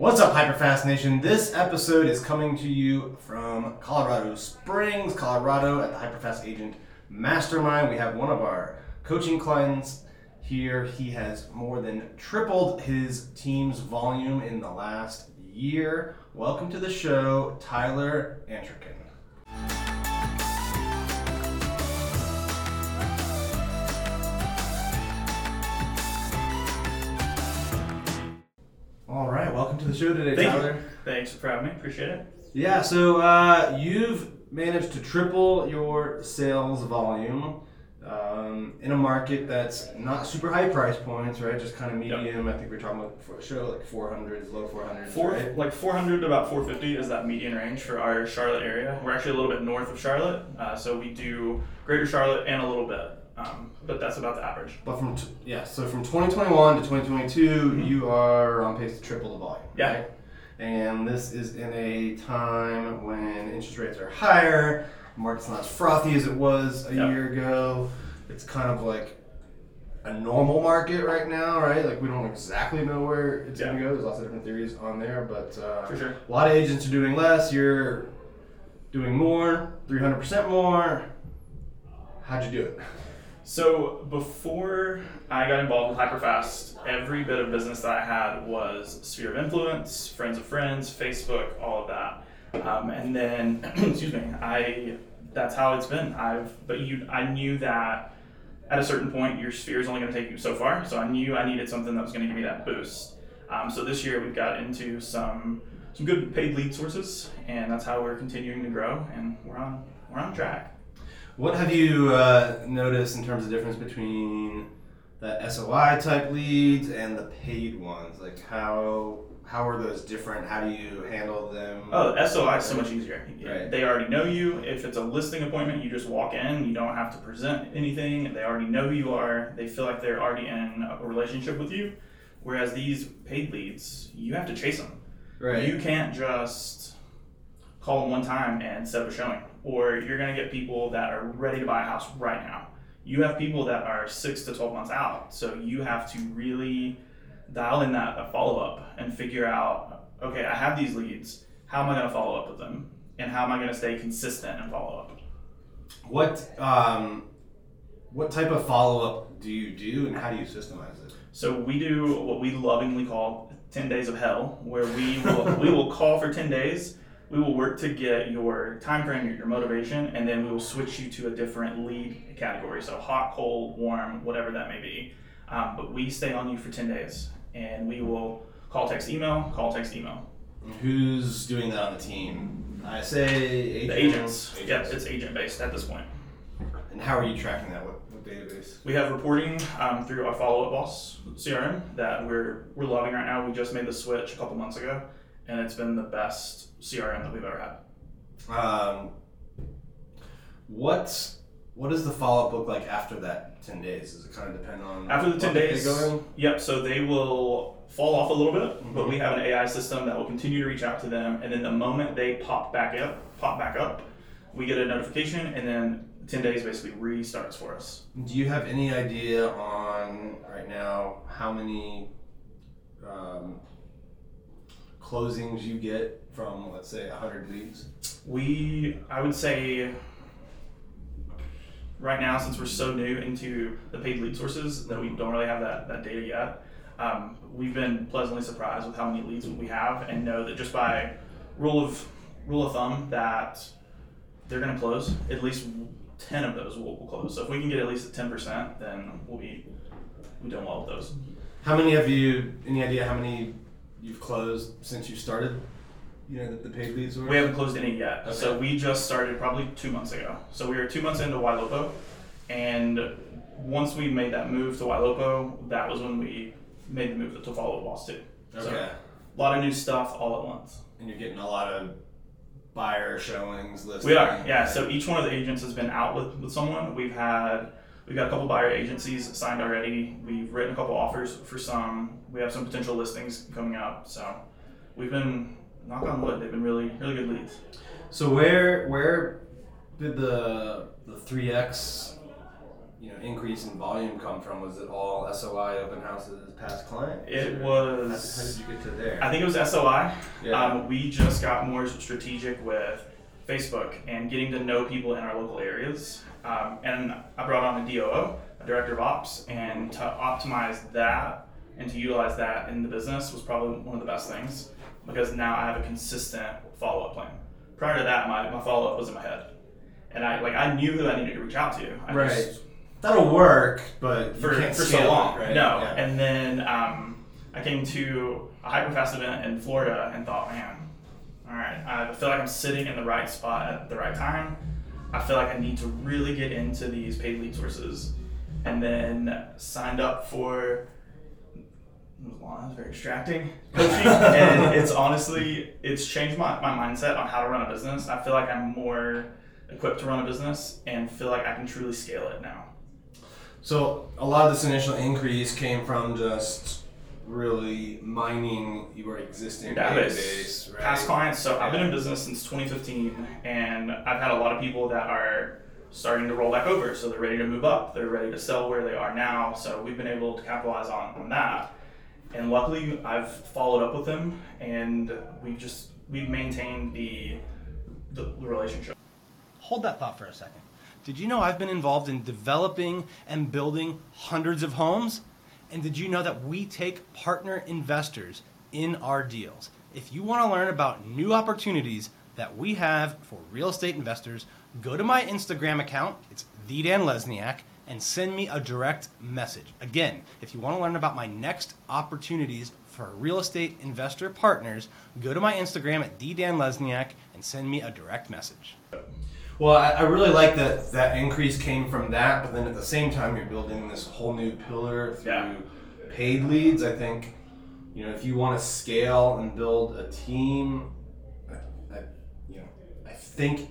What's up, Hyperfast Nation? This episode is coming to you from Colorado Springs, Colorado, at the Hyperfast Agent Mastermind. We have one of our coaching clients here. He has more than tripled his team's volume in the last year. Welcome to the show, Tyler Antrican. All right, welcome to the show today, Thank Tyler. you. Thanks for having me. Appreciate it. Yeah, so uh, you've managed to triple your sales volume um, in a market that's not super high price points, right? Just kind of Yep. medium. I think we're talking about for a show like 400s, low 400s, Four, right? like 400 to about 450 is that median range for our Charlotte area. We're actually a little bit north of Charlotte, uh, so we do Greater Charlotte and a little bit, um, but that's about the average. But from t- yeah, so from 2021 to 2022, you are on pace to triple the volume. Mm-hmm. Yeah. Right? And this is in a time when interest rates are higher, market's not as frothy as it was a Yep. year ago. It's kind of like a normal market right now, right? Like we don't exactly know where it's Yeah. gonna go. There's lots of different theories on there, but uh, sure. a lot of agents are doing less. You're doing more, 300% more. How'd you do it? So before I got involved with Hyperfast, every bit of business that I had was sphere of influence, friends of friends, Facebook, all of that. Um, and then, excuse me, I that's how it's been. I've but you I knew that at a certain point your sphere is only going to take you so far. So I knew I needed something that was going to give me that boost. Um, so this year we've got into some some good paid lead sources, and that's how we're continuing to grow, and we're on we're on track. What have you uh, noticed in terms of difference between that SOI type leads and the paid ones? Like how how are those different? How do you handle them? Oh, SOI is so much easier. Right. They already know you. If it's a listing appointment, you just walk in. You don't have to present anything. They already know who you are. They feel like they're already in a relationship with you. Whereas these paid leads, you have to chase them. right. You can't just call them one time and set up a showing. Or you're going to get people that are ready to buy a house right now. You have people that are six to 12 months out. So you have to really dial in that follow up and figure out okay, I have these leads. How am I going to follow up with them? And how am I going to stay consistent and follow up? what um, what type of follow up do you do, and how do you systemize it? So we do what we lovingly call 10 days of hell, where we will, we will call for 10 days. We will work to get your time frame, your motivation, and then we will switch you to a different lead category. So hot, cold, warm, whatever that may be. Um, but we stay on you for 10 days, and we will call, text, email, call, text, email. Who's doing that on the team? I say agents. The agents. Yes, it's agent based at this point. And how are you tracking that? What, what database? We have reporting um, through our follow up boss CRM that we're we're loving right now. We just made the switch a couple months ago, and it's been the best CRM that we've ever had. Um, what what does the follow up look like after that ten days? Does it kind of depend on After the ten days, yep. So they will fall off a little bit, but Mhm. we have an AI system that will continue to reach out to them, and then the moment they pop back up, pop back up, we get a notification, and then ten days basically restarts for us. Do you have any idea on right now how many um, closings you get from let's say hundred leads? We, I would say, right now, since we're so new into the paid lead sources, that we don't really have that, that data yet. Um, we've been pleasantly surprised with how many leads we have, and know that just by rule of rule of thumb that they're going to close. At least ten of those will, will close. So if we can get at least ten percent, then we'll be we doing well with those. How many have you? Any idea how many you've closed since you started? You know the, the paid leads. Were? We haven't closed any yet. Okay. So we just started probably two months ago. So we are two months into Ylopo, and once we made that move to Ylopo, that was when we made the move to follow Boss too. Okay. So a lot of new stuff all at once. and you're getting a lot of buyer showings listings. We are, yeah. So each one of the agents has been out with, with someone. We've had we've got a couple buyer agencies signed already. We've written a couple offers for some. We have some potential listings coming up. So we've been knock on wood. They've been really really good leads. So where where did the the three X you know increase in volume come from? Was it all SOI open houses past clients? It was- How, how did you get to there? I think it was SOI. yeah. Um, we just got more strategic with Facebook and getting to know people in our local areas. Um, and I brought on a DOO, a director of ops, and to optimize that and to utilize that in the business was probably one of the best things because now I have a consistent follow up plan. Prior to that, my, my follow up was in my head. And I like I knew who I needed to reach out to. I Right. just- That'll work, but for, for so it, long. right? No. Yeah. And then um, I came to a hyperfast event in Florida and thought, man, all right, I feel like I'm sitting in the right spot at the right time. I feel like I need to really get into these paid lead sources. And then signed up for it was long, it was very distracting coaching. and it's honestly it's changed my, my mindset on how to run a business. I feel like I'm more equipped to run a business and feel like I can truly scale it now. So a lot of this initial increase came from just really mining your existing database, database, right? past clients. So I've been in business since 2015, and I've had a lot of people that are starting to roll back over. So they're ready to move up. They're ready to sell where they are now. So we've been able to capitalize on, on that. And luckily, I've followed up with them, and we've just we've maintained the the, the relationship. Hold that thought for a second. Did you know I've been involved in developing and building hundreds of homes? And did you know that we take partner investors in our deals? If you want to learn about new opportunities that we have for real estate investors, go to my Instagram account. It's the Dan Lesniak and send me a direct message. Again, if you want to learn about my next opportunities for real estate investor partners, go to my Instagram at Dan and send me a direct message. Well, I, I really like that that increase came from that, but then at the same time, you're building this whole new pillar through Yeah. paid leads. I think, you know, if you want to scale and build a team, I, I, you know, I think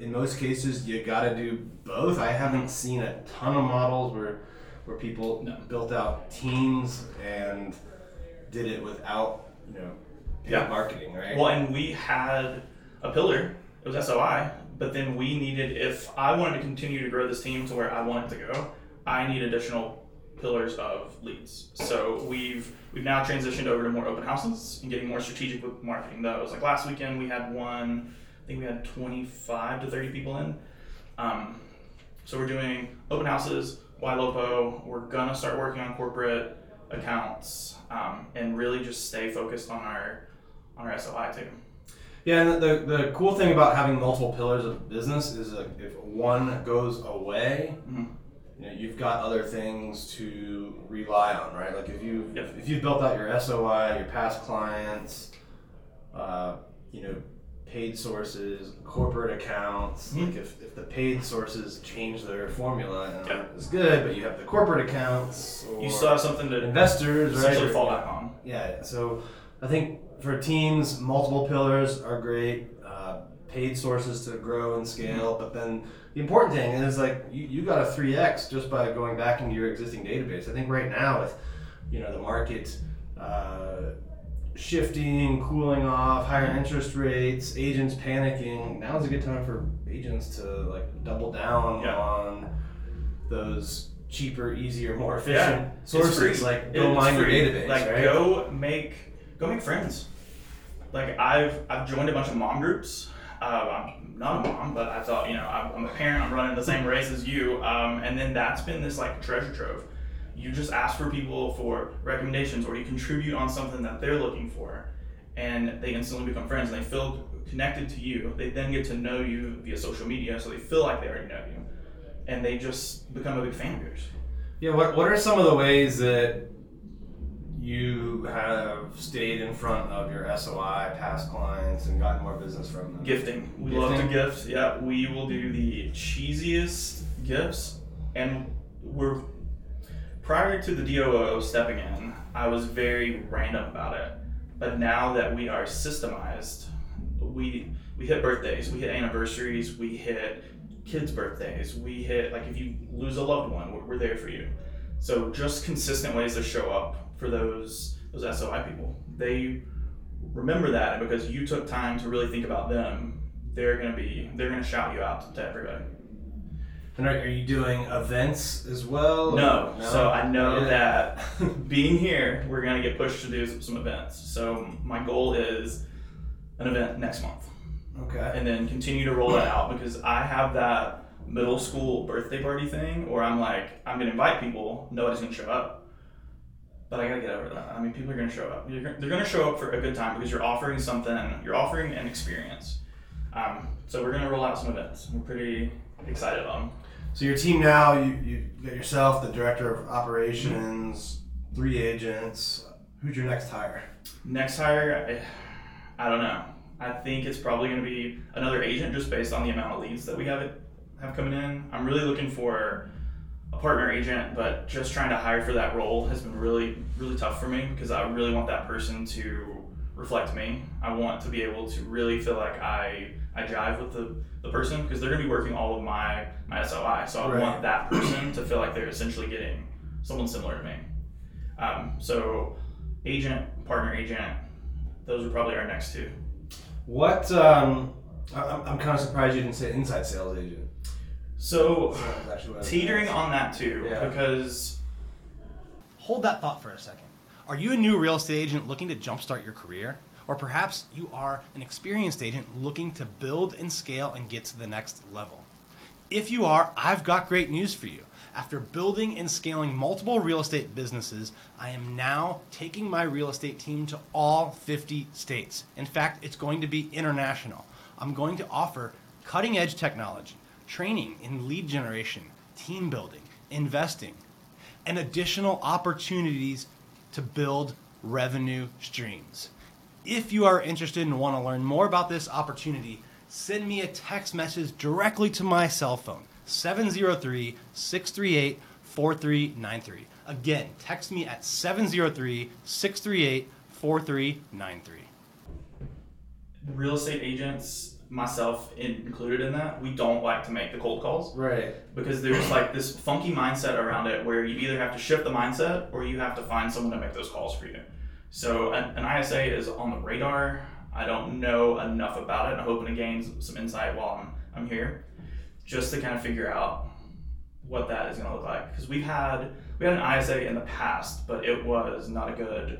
in most cases you got to do both. I haven't seen a ton of models where where people No. built out teams and did it without, you know, paid Yeah. marketing, right? Well, and we had a pillar. It was SOI, but then we needed if I wanted to continue to grow this team to where I want it to go, I need additional pillars of leads. So we've we've now transitioned over to more open houses and getting more strategic with marketing those. Like last weekend, we had one. I think we had 25 to 30 people in. Um, so we're doing open houses, YLOPO. We're gonna start working on corporate accounts um, and really just stay focused on our on our SOI too. Yeah, and the, the cool thing about having multiple pillars of business is like if one goes away, Mhm. you know, you've got other things to rely on, right? Like if you Yep. if you've built out your SOI, your past clients, uh, you know, paid sources, corporate accounts. Mhm. Like if, if the paid sources change their formula and Yep. aren't good, but you have the corporate accounts or You still have something to investors, right? fall back on. yeah, so I think for teams, multiple pillars are great. Uh, paid sources to grow and scale, but then the important thing is like you, you got a three x just by going back into your existing database. I think right now with you know the market uh, shifting, cooling off, higher interest rates, agents panicking. now is a good time for agents to like double down Yeah. on those cheaper, easier, more efficient It's sources. Like go mine your database, Like right? go make go make friends. Like I've I've joined a bunch of mom groups. Uh, I'm not a mom, but I thought you know I'm, I'm a parent. I'm running the same race as you, um, and then that's been this like treasure trove. You just ask for people for recommendations, or you contribute on something that they're looking for, and they instantly become friends. And they feel connected to you. They then get to know you via social media, so they feel like they already know you, and they just become a big fan of yours. Yeah, what, what are some of the ways that you have stayed in front of your SOI past clients and gotten more business from them? Gifting. We love to gift. Yeah, we will do the cheesiest gifts. And we're prior to the DOO stepping in, I was very random about it. But now that we are systemized, we we hit birthdays, we hit anniversaries, we hit kids' birthdays, we hit like if you lose a loved one, we're, we're there for you. So just consistent ways to show up for those those SOI people. They remember that and because you took time to really think about them, they're gonna be they're gonna shout you out to everybody. And are, are you doing events as well? No. So I know Yeah. that being here, we're gonna get pushed to do some, some events. So my goal is an event next month, Okay. and then continue to roll that out because I have that middle school birthday party thing where I'm like, I'm gonna invite people, nobody's gonna show up. But I gotta get over that. I mean, people are gonna show up. Gonna- they're gonna show up for a good time because you're offering something. You're offering an experience. Um, so we're gonna roll out some events. We're pretty excited on. 'em. So your team now, you you got yourself, the director of operations, three agents. Who's your next hire? Next hire, I, I don't know. I think it's probably going to be another agent just based on the amount of leads that we have it, have coming in. I'm really looking for a partner agent, but just trying to hire for that role has been really really tough for me because I really want that person to reflect me. I want to be able to really feel like I I jive with the, the person because they're going to be working all of my my SOI. So I Right. want that person to feel like they're essentially getting someone similar to me. Um, so agent, partner agent, those are probably our next two. What? Um, I, I'm, I'm kind of surprised you didn't say inside sales agent. So That's actually what I was teetering on that too, Yeah. because Hold that thought for a second. Are you a new real estate agent looking to jumpstart your career? Or perhaps you are an experienced agent looking to build and scale and get to the next level. If you are, I've got great news for you. After building and scaling multiple real estate businesses, I am now taking my real estate team to all 50 states. In fact, it's going to be international. I'm going to offer cutting edge technology, training in lead generation, team building, investing, and additional opportunities to build revenue streams. If you are interested and want to learn more about this opportunity, send me a text message directly to my cell phone 703 638 4393. Again, text me at 703 638 4393. real estate agents, myself included in that, we don't like to make the cold calls Right. because there's like this funky mindset around it where you either have to shift the mindset or you have to find someone to make those calls for you. So an, an ISA is on the radar. I don't know enough about it. I'm hoping to gain some insight while I'm, I'm here, just to kind of figure out what that is going to look like. Because we've had we had an ISA in the past, but it was not a good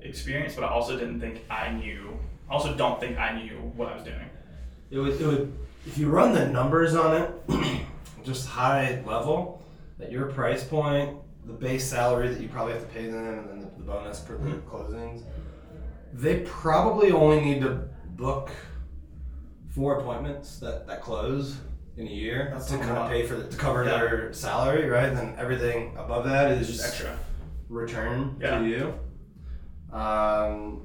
experience. But I also didn't think I knew. I also don't think I knew what I was doing. It would, it would, if you run the numbers on it, just high level, at your price point, the base salary that you probably have to pay them, and then the, the bonus for the closings, they probably only need to book four appointments that, that close in a year That's to kind of pay for the, to cover Yeah. their salary, right? And then everything above that is just extra. return Yeah. to you. Um,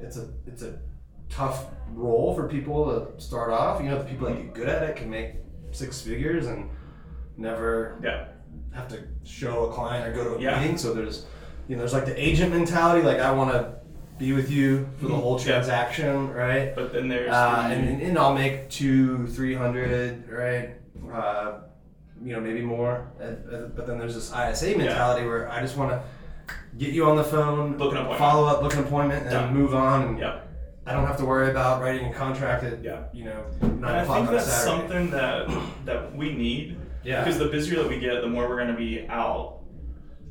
it's a it's a tough role for people to start off. You know, the people that get good at it can make six figures and never Yeah. have to show a client or go to a Yeah. meeting. So there's you know there's like the agent mentality, like I want to be with you for the whole Mhm. Yeah. transaction, right? But then there's Uh, the- and, and I'll make two, three hundred, right? Uh, you know, maybe more. But then there's this ISA mentality where I just want to get you on the phone, Book an appointment. follow up, book an appointment, and Done. move on. And Yep. I don't have to worry about writing a contract at Yeah. you know And nine I o'clock think on a that's Saturday. something that that we need. Yeah. Because the busier that we get, the more we're going to be out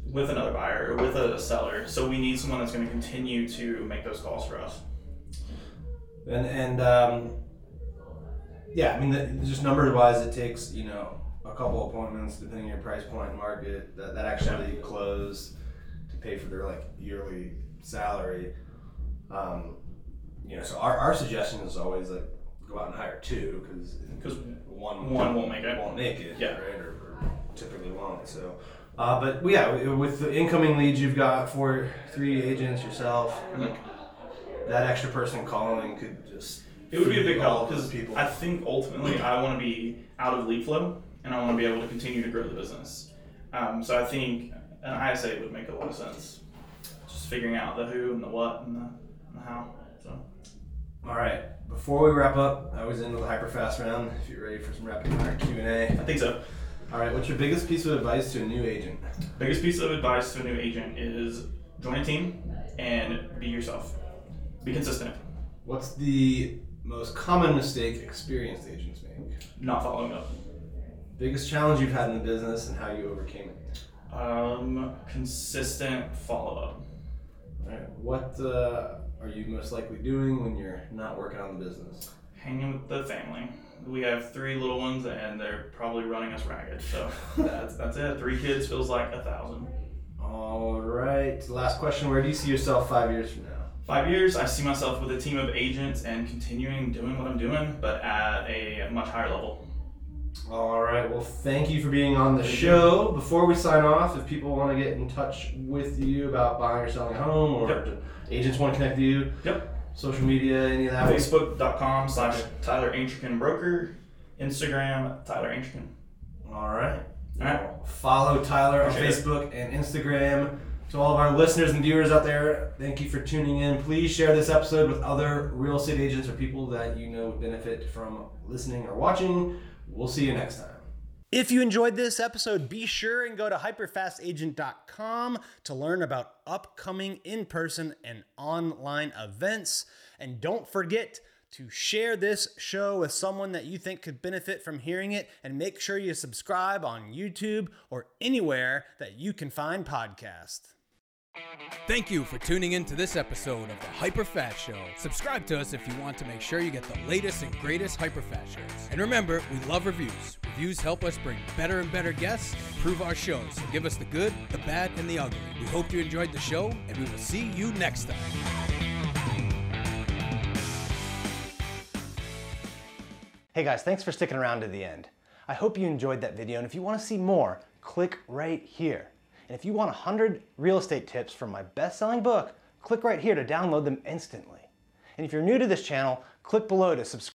with another buyer or with a seller. So we need someone that's going to continue to make those calls for us. And and um, yeah, I mean, the, just numbers wise, it takes you know a couple appointments depending on your price point and market that, that actually close to pay for their like yearly salary. Um, you know, so our, our suggestion is always like go out and hire two because because one one won't make it. won't make it Yeah. right or, or typically won't so. Uh, but yeah, with the incoming leads you've got for three agents yourself, like that extra person calling could just It would be a big help because people. I think ultimately I want to be out of lead flow and I want to be able to continue to grow the business. Um, so I think an ISA would make a lot of sense. Just figuring out the who and the what and the, and the how. All right. Before we wrap up, I was into the hyper fast round. If you're ready for some rapid fire Q and A. I think so. All right. What's your biggest piece of advice to a new agent? Biggest piece of advice to a new agent is join a team and be yourself. Be consistent. What's the most common mistake experienced agents make? Not following up. Biggest challenge you've had in the business and how you overcame it. Um, consistent follow up. All right. What uh, are you most likely doing when you're not working on the business? Hanging with the family. We have three little ones, and they're probably running us ragged. So that's that's it. Three kids feels like a thousand. All right. Last question. Where do you see yourself five years from now? Five years, I see myself with a team of agents and continuing doing what I'm doing, but at a much higher level. All right. Well, thank you for being on the show. Before we sign off, if people want to get in touch with you about buying or selling a home, or Yep. Agents want to connect with you, Yep. social media, any of that. Facebook.com slash Tyler Antrican Broker. Instagram, Tyler Antrican. All right. All right. Follow Tyler on Appreciate it. Facebook and Instagram. To all of our listeners and viewers out there, thank you for tuning in. Please share this episode with other real estate agents or people that you know would benefit from listening or watching. We'll see you next time. If you enjoyed this episode, be sure and go to hyperfastagent.com to learn about upcoming in person and online events. And don't forget to share this show with someone that you think could benefit from hearing it. And make sure you subscribe on YouTube or anywhere that you can find podcasts. Thank you for tuning in to this episode of the Hyperfast Show. Subscribe to us if you want to make sure you get the latest and greatest Hyperfast shows. And remember, we love reviews. Reviews help us bring better and better guests and improve our shows. So give us the good, the bad, and the ugly. We hope you enjoyed the show, and we will see you next time. Hey guys, thanks for sticking around to the end. I hope you enjoyed that video, and if you want to see more, click right here. And if you want 100 real estate tips from my best-selling book, click right here to download them instantly. And if you're new to this channel, click below to subscribe.